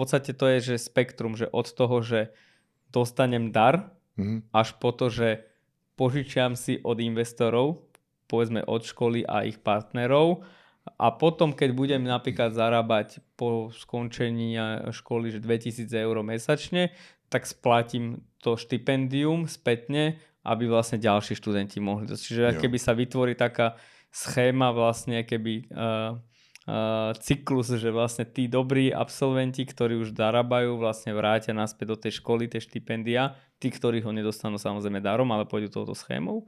podstate to je, že spektrum, že od toho, že dostanem dar, mm-hmm. až po to, že požičiam si od investorov, povedzme od školy a ich partnerov a potom, keď budem napríklad zarábať po skončení školy že 2000 eur mesačne, tak splatím to štipendium spätne, aby vlastne ďalší študenti mohli. Čiže keby sa vytvorí taká schéma vlastne, keby uh, uh, cyklus, že vlastne tí dobrí absolventi, ktorí už zarábajú, vlastne vrátia naspäť do tej školy, tie štipendia, tí, ktorí ho nedostanú samozrejme darom, ale pôjdu touto schémou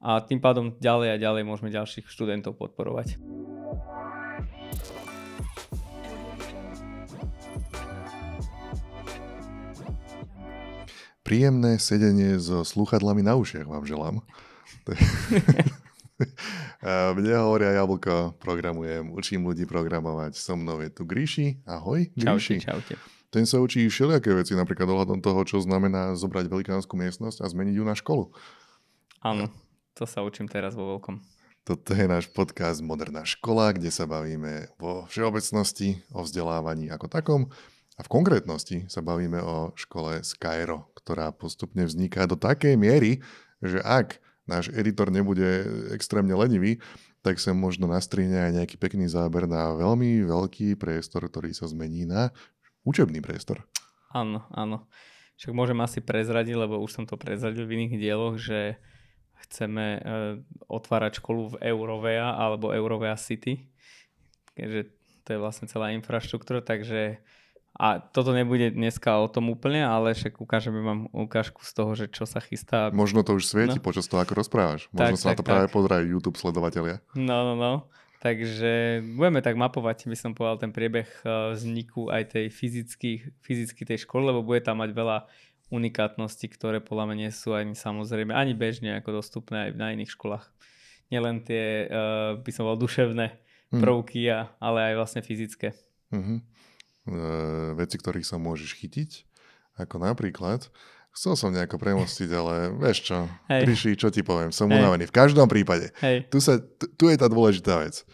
a tým pádom ďalej a ďalej môžeme ďalších študentov podporovať. Príjemné sedenie so slúchadlami na ušiach vám želám. Mne hovoria Jablko, programujem, učím ľudí programovať. So mnou je tu Gríši. Ahoj, Gríši. Čaute, čaute. Ten sa učí všelijaké veci, napríklad ohľadom toho, čo znamená zobrať velikánsku miestnosť a zmeniť ju na školu. Áno. To sa učím teraz vo veľkom. Toto je náš podcast Moderná škola, kde sa bavíme vo všeobecnosti o vzdelávaní ako takom a v konkrétnosti sa bavíme o škole Skyro, ktorá postupne vzniká do takej miery, že ak náš editor nebude extrémne lenivý, tak sa možno nastrihne aj nejaký pekný záber na veľmi veľký priestor, ktorý sa zmení na učebný priestor. Áno, áno. Však môžem asi prezradiť, lebo už som to prezradil v iných dieloch, že chceme uh, otvárať školu v Eurovea alebo Eurovea City, keďže to je vlastne celá infraštruktúra, takže a toto nebude dneska o tom úplne, ale však ukážeme vám ukážku z toho, že čo sa chystá. Možno to už svieti no. počas toho, ako rozprávaš. Možno tak, sa tak, na to práve pozerajú YouTube sledovatelia. No, no, no. Takže budeme tak mapovať, by som povedal, ten priebeh eh, vzniku aj tej fyzicky, fyzicky tej školy, lebo bude tam mať veľa unikátnosti, ktoré podľa mňa nie sú ani samozrejme ani bežne ako dostupné aj na iných školách. Nielen tie, uh, by som bol duševné mm. prvky, a, ale aj vlastne fyzické. Mm-hmm. E, veci, ktorých sa môžeš chytiť, ako napríklad, chcel som nejako premostiť, ale vieš čo, Hej. priši, čo ti poviem, som Hej. unavený. V každom prípade, Hej. Tu, sa, tu je tá dôležitá vec.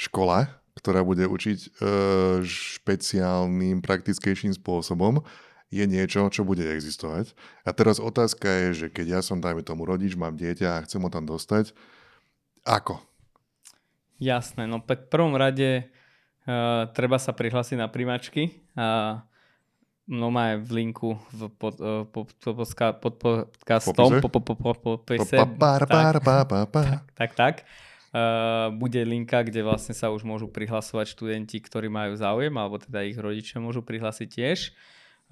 Škola, ktorá bude učiť e, špeciálnym, praktickejším spôsobom, je niečo, čo bude existovať. A teraz otázka je, že keď ja som, dajme tomu, rodič, mám dieťa a chcem ho tam dostať, ako? Jasné, no tak v prvom rade uh, treba sa prihlásiť na primačky a no má v linku v pod, uh, pod, pod, pod podcastom po, po, po, po, po, tak, tak, tak. Uh, bude linka, kde vlastne sa už môžu prihlasovať študenti, ktorí majú záujem, alebo teda ich rodičia môžu prihlásiť tiež.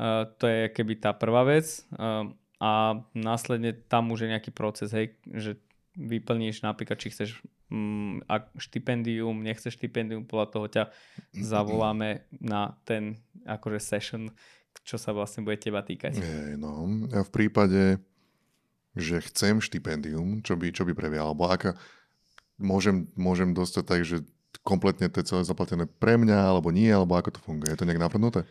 Uh, to je keby tá prvá vec. Uh, a následne tam už je nejaký proces, hej, že vyplníš napríklad, či chceš um, štipendium, nechceš štipendium, podľa toho ťa zavoláme na ten akože session, čo sa vlastne bude teba týkať. Je, no, ja v prípade, že chcem štipendium, čo by, čo by prebiehalo, alebo aká, môžem, môžem dostať tak, že kompletne to je celé zaplatené pre mňa, alebo nie, alebo ako to funguje? Je to nejak napadnuté?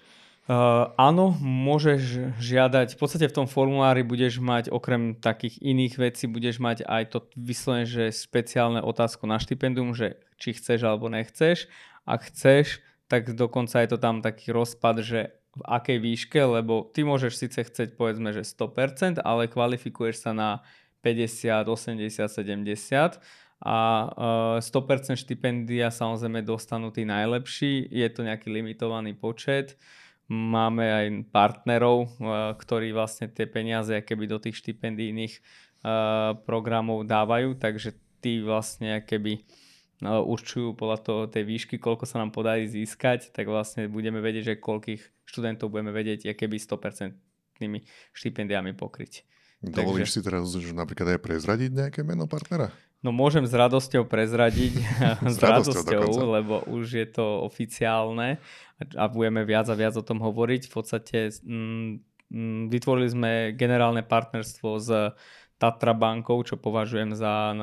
Uh, áno, môžeš žiadať, v podstate v tom formulári budeš mať okrem takých iných vecí, budeš mať aj to vyslovene, že špeciálne otázku na štipendium, že či chceš alebo nechceš. Ak chceš, tak dokonca je to tam taký rozpad, že v akej výške, lebo ty môžeš síce chceť povedzme, že 100%, ale kvalifikuješ sa na 50, 80, 70 a 100% štipendia samozrejme dostanú tí najlepší, je to nejaký limitovaný počet Máme aj partnerov, eh, ktorí vlastne tie peniaze keby do tých štipendijných eh, programov dávajú, takže tí vlastne keby eh, určujú podľa toho tej výšky, koľko sa nám podarí získať, tak vlastne budeme vedieť, že koľkých študentov budeme vedieť keby 100% štipendiami pokryť. Dovolíš Takže... si teraz že napríklad aj prezradiť nejaké meno partnera? No môžem s radosťou prezradiť, s, s radosťou, radosťou lebo už je to oficiálne a budeme viac a viac o tom hovoriť. V podstate mm, mm, vytvorili sme generálne partnerstvo s Tatra bankou, čo považujem za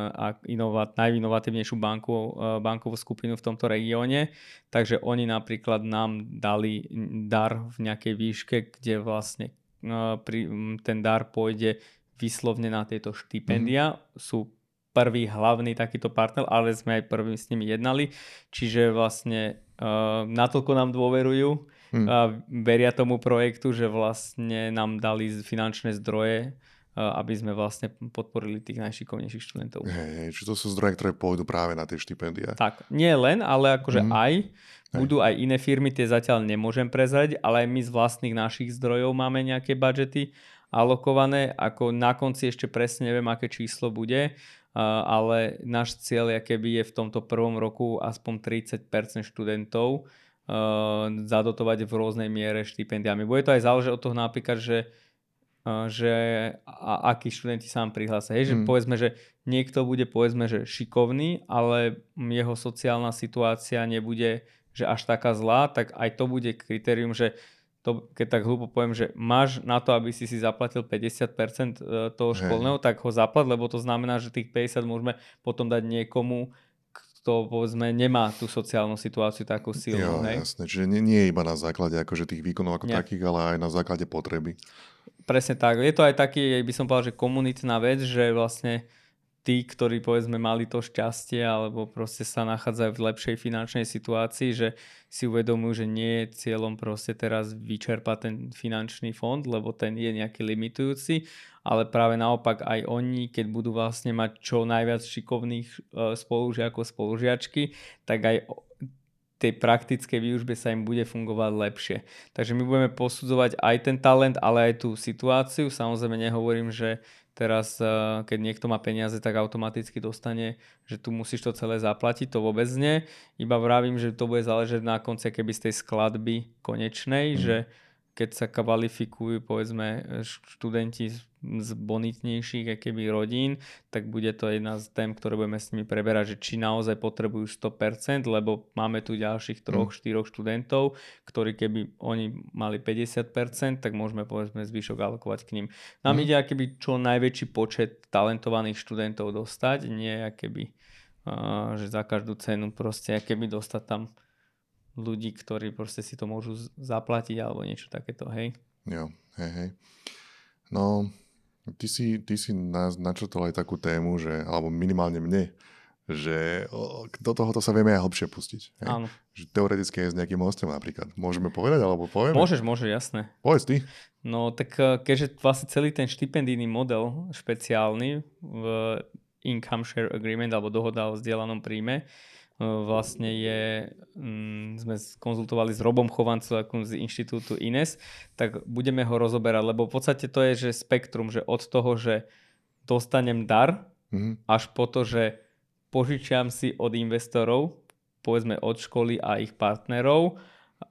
inovat, najinovatívnejšiu banku, e, bankovú skupinu v tomto regióne. Takže oni napríklad nám dali dar v nejakej výške, kde vlastne e, ten dar pôjde vyslovne na tieto štipendia. Mm. Sú prvý hlavný takýto partner, ale sme aj prvým s nimi jednali. Čiže vlastne uh, natoľko nám dôverujú, hmm. veria tomu projektu, že vlastne nám dali finančné zdroje aby sme vlastne podporili tých najšikovnejších študentov. Hej, čiže to sú zdroje, ktoré pôjdu práve na tie štipendia. Tak, nie len, ale akože mm. aj. Budú aj iné firmy, tie zatiaľ nemôžem prezrať, ale aj my z vlastných našich zdrojov máme nejaké budžety alokované. Ako na konci ešte presne neviem, aké číslo bude, ale náš cieľ keby je v tomto prvom roku aspoň 30% študentov zadotovať v rôznej miere štipendiami. Bude to aj záležiť od toho napríklad, že že a, akí študenti sa vám prihlásia. Hej, že mm. povedzme, že niekto bude povedzme, že šikovný, ale jeho sociálna situácia nebude že až taká zlá, tak aj to bude kritérium, že to, keď tak hlúpo poviem, že máš na to, aby si si zaplatil 50% e, toho školného, Hej. tak ho zaplat, lebo to znamená, že tých 50 môžeme potom dať niekomu, kto povedzme nemá tú sociálnu situáciu takú silnú. Jo, hej? jasné, čiže nie, nie iba na základe akože tých výkonov ako nie. takých, ale aj na základe potreby. Presne tak. Je to aj taký, by som povedal, že komunitná vec, že vlastne tí, ktorí povedzme mali to šťastie alebo proste sa nachádzajú v lepšej finančnej situácii, že si uvedomujú, že nie je cieľom proste teraz vyčerpať ten finančný fond, lebo ten je nejaký limitujúci, ale práve naopak aj oni, keď budú vlastne mať čo najviac šikovných e, spolužiakov, spolužiačky, tak aj tej praktickej výužbe sa im bude fungovať lepšie. Takže my budeme posudzovať aj ten talent, ale aj tú situáciu. Samozrejme nehovorím, že teraz, eh, keď niekto má peniaze, tak automaticky dostane, že tu musíš to celé zaplatiť, to vôbec nie. Iba vravím, že to bude záležať na konci keby z tej skladby konečnej, mm. že keď sa kvalifikujú povedzme študenti z bonitnejších keby rodín, tak bude to jedna z tém, ktoré budeme s nimi preberať, že či naozaj potrebujú 100%, lebo máme tu ďalších troch, mm. štyroch študentov, ktorí keby oni mali 50%, tak môžeme povedzme zvyšok alokovať k ním. Nám mm. ide keby čo najväčší počet talentovaných študentov dostať, nie keby, že za každú cenu proste keby dostať tam ľudí, ktorí proste si to môžu zaplatiť alebo niečo takéto, hej? Jo, hej, hej. No, ty si, ty si načrtol aj takú tému, že, alebo minimálne mne, že do tohoto sa vieme aj hlbšie pustiť. Hej? Áno. Že teoreticky aj s nejakým hostom napríklad. Môžeme povedať, alebo povieme? Môžeš, môžeš, jasné. Povedz ty. No tak eh, keďže vlastne celý ten štipendijný model špeciálny v Income Share Agreement alebo dohoda o vzdielanom príjme vlastne je, mm, sme konzultovali s Robom Chovancom z inštitútu INES, tak budeme ho rozoberať, lebo v podstate to je že spektrum, že od toho, že dostanem dar, mm-hmm. až po to, že požičiam si od investorov, povedzme od školy a ich partnerov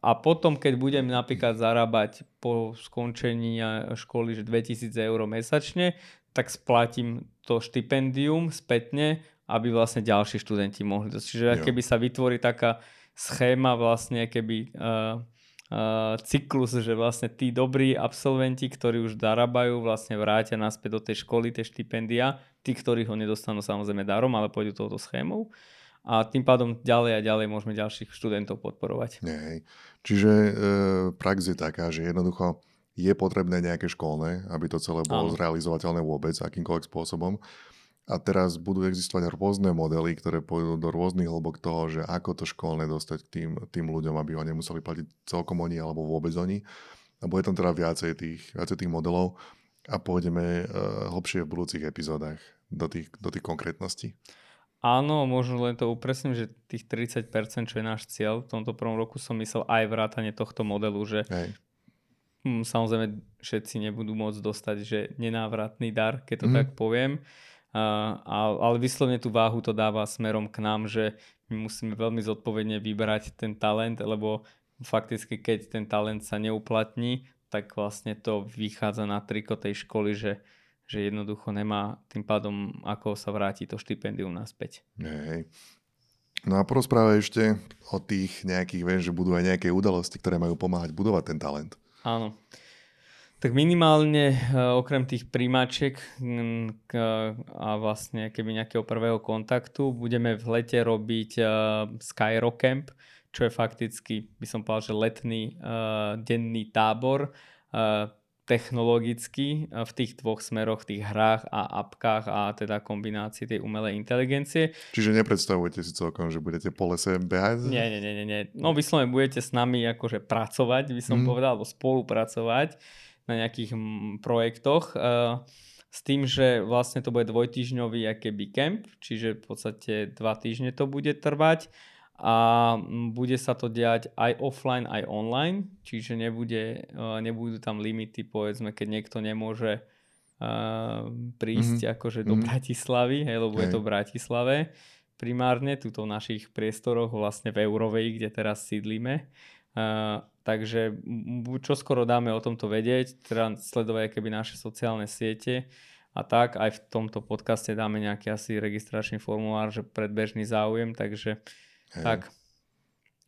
a potom, keď budem napríklad zarábať po skončení školy že 2000 eur mesačne, tak splatím to štipendium spätne aby vlastne ďalší študenti mohli. Čiže jo. keby sa vytvorí taká schéma vlastne, keby uh, uh, cyklus, že vlastne tí dobrí absolventi, ktorí už zarábajú, vlastne vrátia naspäť do tej školy, tie štipendia, tí, ktorí ho nedostanú samozrejme darom, ale pôjdu touto schémou a tým pádom ďalej a ďalej môžeme ďalších študentov podporovať. Nie, Čiže e, prax je taká, že jednoducho je potrebné nejaké školné, aby to celé bolo Áno. zrealizovateľné vôbec akýmkoľvek spôsobom. A teraz budú existovať rôzne modely, ktoré pôjdu do rôznych hĺbok toho, že ako to školné dostať k tým, tým ľuďom, aby ho nemuseli platiť celkom oni alebo vôbec oni. A bude tam teda viacej tých, viacej tých modelov a pôjdeme uh, hlbšie v budúcich epizódach do tých, do tých konkrétností. Áno, možno len to upresním, že tých 30%, čo je náš cieľ, v tomto prvom roku som myslel aj vrátanie tohto modelu, že Hej. Hm, samozrejme všetci nebudú môcť dostať, že nenávratný dar, keď to mm. tak poviem ale vyslovne tú váhu to dáva smerom k nám, že my musíme veľmi zodpovedne vybrať ten talent, lebo fakticky keď ten talent sa neuplatní, tak vlastne to vychádza na triko tej školy, že, že jednoducho nemá tým pádom, ako sa vráti to štipendium naspäť. Hej. No a porozprávaj ešte o tých nejakých, viem, že budú aj nejaké udalosti, ktoré majú pomáhať budovať ten talent. Áno. Tak minimálne uh, okrem tých príjmačiek k, a vlastne keby nejakého prvého kontaktu budeme v lete robiť uh, Skyro Camp, čo je fakticky, by som povedal, že letný uh, denný tábor. Technologicky v tých dvoch smeroch, v tých hrách a apkách a teda kombinácii tej umelej inteligencie. Čiže nepredstavujete si celkom, že budete po lese behať? Nie, nie, nie, nie. No vyslovene budete s nami akože pracovať, by som mm. povedal, alebo spolupracovať na nejakých projektoch. Uh, s tým, že vlastne to bude dvojtýžňový keby camp, čiže v podstate dva týždne to bude trvať a bude sa to diať aj offline, aj online, čiže nebude, e, nebudú tam limity, povedzme, keď niekto nemôže uh, prísť mm-hmm. akože do mm-hmm. Bratislavy, hej, lebo hej. je to v Bratislave primárne, tuto v našich priestoroch, vlastne v Eurovej, kde teraz sídlíme. Uh, takže čo skoro dáme o tomto vedieť, teda sledovať keby naše sociálne siete a tak, aj v tomto podcaste dáme nejaký asi registračný formulár, že predbežný záujem, takže Hej. Tak.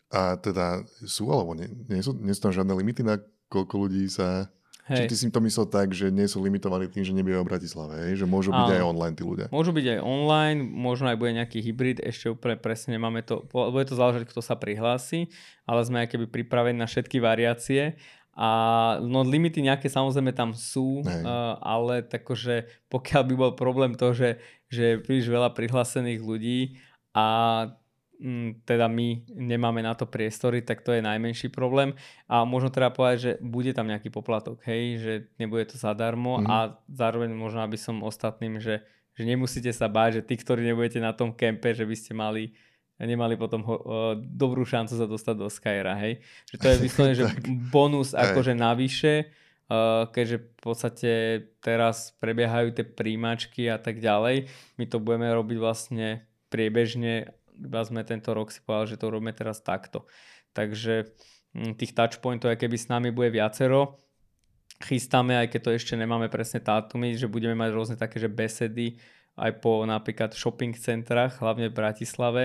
A teda sú, alebo nie, nie, sú, nie sú tam žiadne limity na koľko ľudí sa... Hej. Či ty si to myslel tak, že nie sú limitovaní tým, že nebývajú v Bratislave, hej? že môžu byť Áno. aj online tí ľudia. Môžu byť aj online, možno aj bude nejaký hybrid, ešte úplne presne nemáme to, bude to záležať, kto sa prihlási, ale sme aj keby pripravení na všetky variácie. A no limity nejaké samozrejme tam sú, uh, ale takože pokiaľ by bol problém to, že, že je príliš veľa prihlásených ľudí a teda my nemáme na to priestory, tak to je najmenší problém. A možno teda povedať, že bude tam nejaký poplatok, hej, že nebude to zadarmo mm-hmm. a zároveň možno, aby som ostatným, že, že nemusíte sa báť, že tí, ktorí nebudete na tom kempe, že by ste mali nemali potom ho, uh, dobrú šancu sa dostať do Skyra, hej. Že to je vyslovene, že bonus akože navyše, uh, keďže v podstate teraz prebiehajú tie príjmačky a tak ďalej. My to budeme robiť vlastne priebežne iba sme tento rok si povedali, že to robíme teraz takto. Takže mm, tých touchpointov, aj keby s nami bude viacero, chystáme, aj keď to ešte nemáme presne tátumy, že budeme mať rôzne také, že besedy aj po napríklad shopping centrách, hlavne v Bratislave,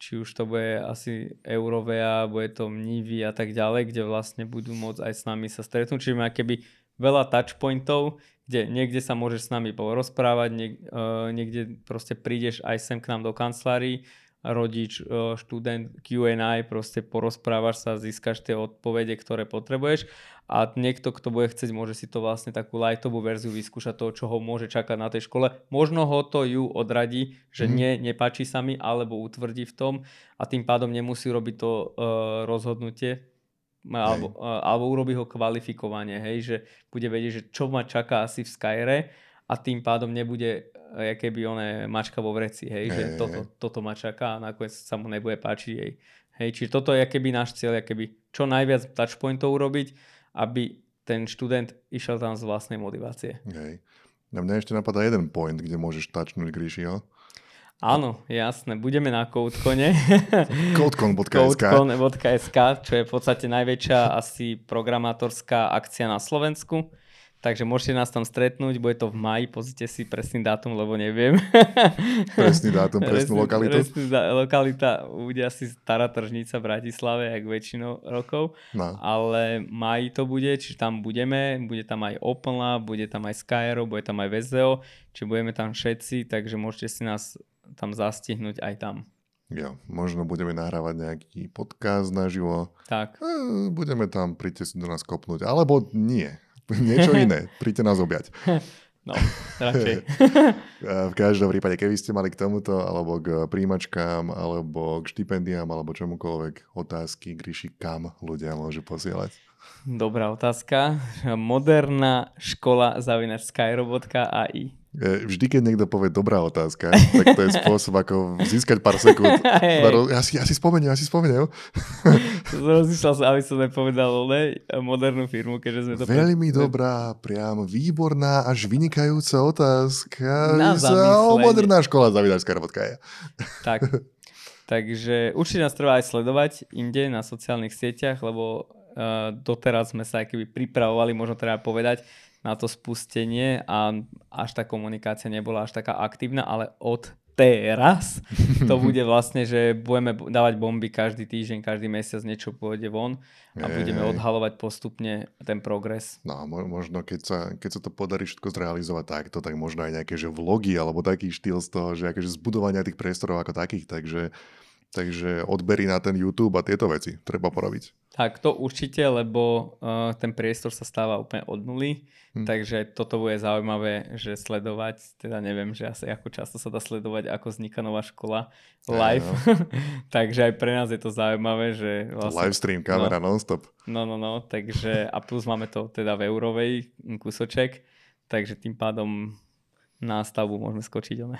či už to bude asi Eurovea, bude to Mnivy a tak ďalej, kde vlastne budú môcť aj s nami sa stretnúť. Čiže má keby veľa touchpointov, kde niekde sa môžeš s nami porozprávať, uh, niekde proste prídeš aj sem k nám do kancelárii, rodič, e, študent, Q&A, proste porozprávaš sa, získaš tie odpovede, ktoré potrebuješ a niekto, kto bude chcieť, môže si to vlastne takú lightovú verziu vyskúšať toho, čo ho môže čakať na tej škole. Možno ho to ju odradí, že mm. nie, nepáči sa mi, alebo utvrdí v tom a tým pádom nemusí robiť to uh, rozhodnutie, alebo, uh, alebo urobí ho kvalifikovanie, hej, že bude vedieť, že čo ma čaká asi v Skyre a tým pádom nebude eh, keby on mačka vo vreci, hej, hej že toto, toto ma čaká a nakoniec sa mu nebude páčiť jej. Hej, čiže toto je keby náš cieľ, keby čo najviac touchpointov urobiť, aby ten študent išiel tam z vlastnej motivácie. Hej. Na mňa ešte napadá jeden point, kde môžeš touchnúť Gríšiho. Áno, jasné. Budeme na Codecone. Codecon.sk Codecon.sk, čo je v podstate najväčšia asi programátorská akcia na Slovensku. Takže môžete nás tam stretnúť, bude to v maji, pozrite si presný dátum, lebo neviem. Presný dátum, presnú lokalitu. Presný lokalita bude asi stará tržnica v Bratislave, jak väčšinou rokov. No. Ale maji to bude, čiže tam budeme, bude tam aj Open Lab, bude tam aj Skyro, bude tam aj VZO, čiže budeme tam všetci, takže môžete si nás tam zastihnúť aj tam. Jo, možno budeme nahrávať nejaký podcast naživo. Tak. E, budeme tam, príďte si do nás kopnúť. Alebo nie. Niečo iné. Príďte nás objať. No, radšej. v každom prípade, keby ste mali k tomuto, alebo k príjimačkám, alebo k štipendiám, alebo čomukoľvek otázky, Gríši, kam ľudia môžu posielať? Dobrá otázka. Moderná škola zavinač skyrobot.ai E, vždy, keď niekto povie dobrá otázka, tak to je spôsob, ako získať pár sekúnd. Hey. Ja, si, ja si spomeniem, ja si spomeniem. Rozmýšľal som, aby som nepovedal ne, modernú firmu, keďže sme to... Veľmi pre... dobrá, priam výborná, až vynikajúca otázka. Na moderná škola zavidačská robotka je. Tak, takže určite nás treba aj sledovať inde na sociálnych sieťach, lebo doteraz sme sa keby pripravovali, možno treba povedať, na to spustenie a až tá komunikácia nebola až taká aktívna, ale od teraz to bude vlastne, že budeme dávať bomby každý týždeň, každý mesiac niečo pôjde von a je, budeme odhalovať postupne ten progres. No a možno keď sa, keď sa to podarí všetko zrealizovať takto, tak možno aj nejaké že vlogy alebo taký štýl z toho, že akože zbudovania tých priestorov ako takých, takže Takže odbery na ten YouTube a tieto veci treba porobiť. Tak to určite, lebo uh, ten priestor sa stáva úplne od nuly, hm. takže toto bude zaujímavé, že sledovať, teda neviem, že asi ako často sa dá sledovať, ako vzniká nová škola live, no. takže aj pre nás je to zaujímavé, že vlastne... Live stream, kamera no, non-stop. No, no, no, takže a plus máme to teda v eurovej kúsoček, takže tým pádom na stavbu môžeme skočiť, ale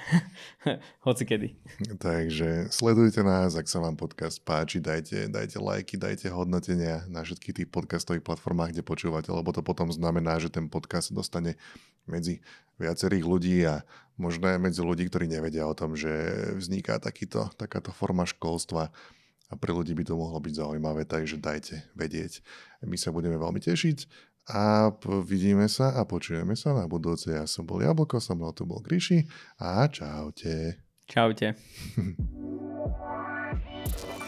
hoci kedy. Takže sledujte nás, ak sa vám podcast páči, dajte, dajte lajky, dajte hodnotenia na všetkých tých podcastových platformách, kde počúvate, lebo to potom znamená, že ten podcast dostane medzi viacerých ľudí a možno aj medzi ľudí, ktorí nevedia o tom, že vzniká takýto, takáto forma školstva a pre ľudí by to mohlo byť zaujímavé, takže dajte vedieť. My sa budeme veľmi tešiť a vidíme sa a počujeme sa na budúce. Ja som bol Jablko, som mnou tu bol Gríši a čaute. Čaute.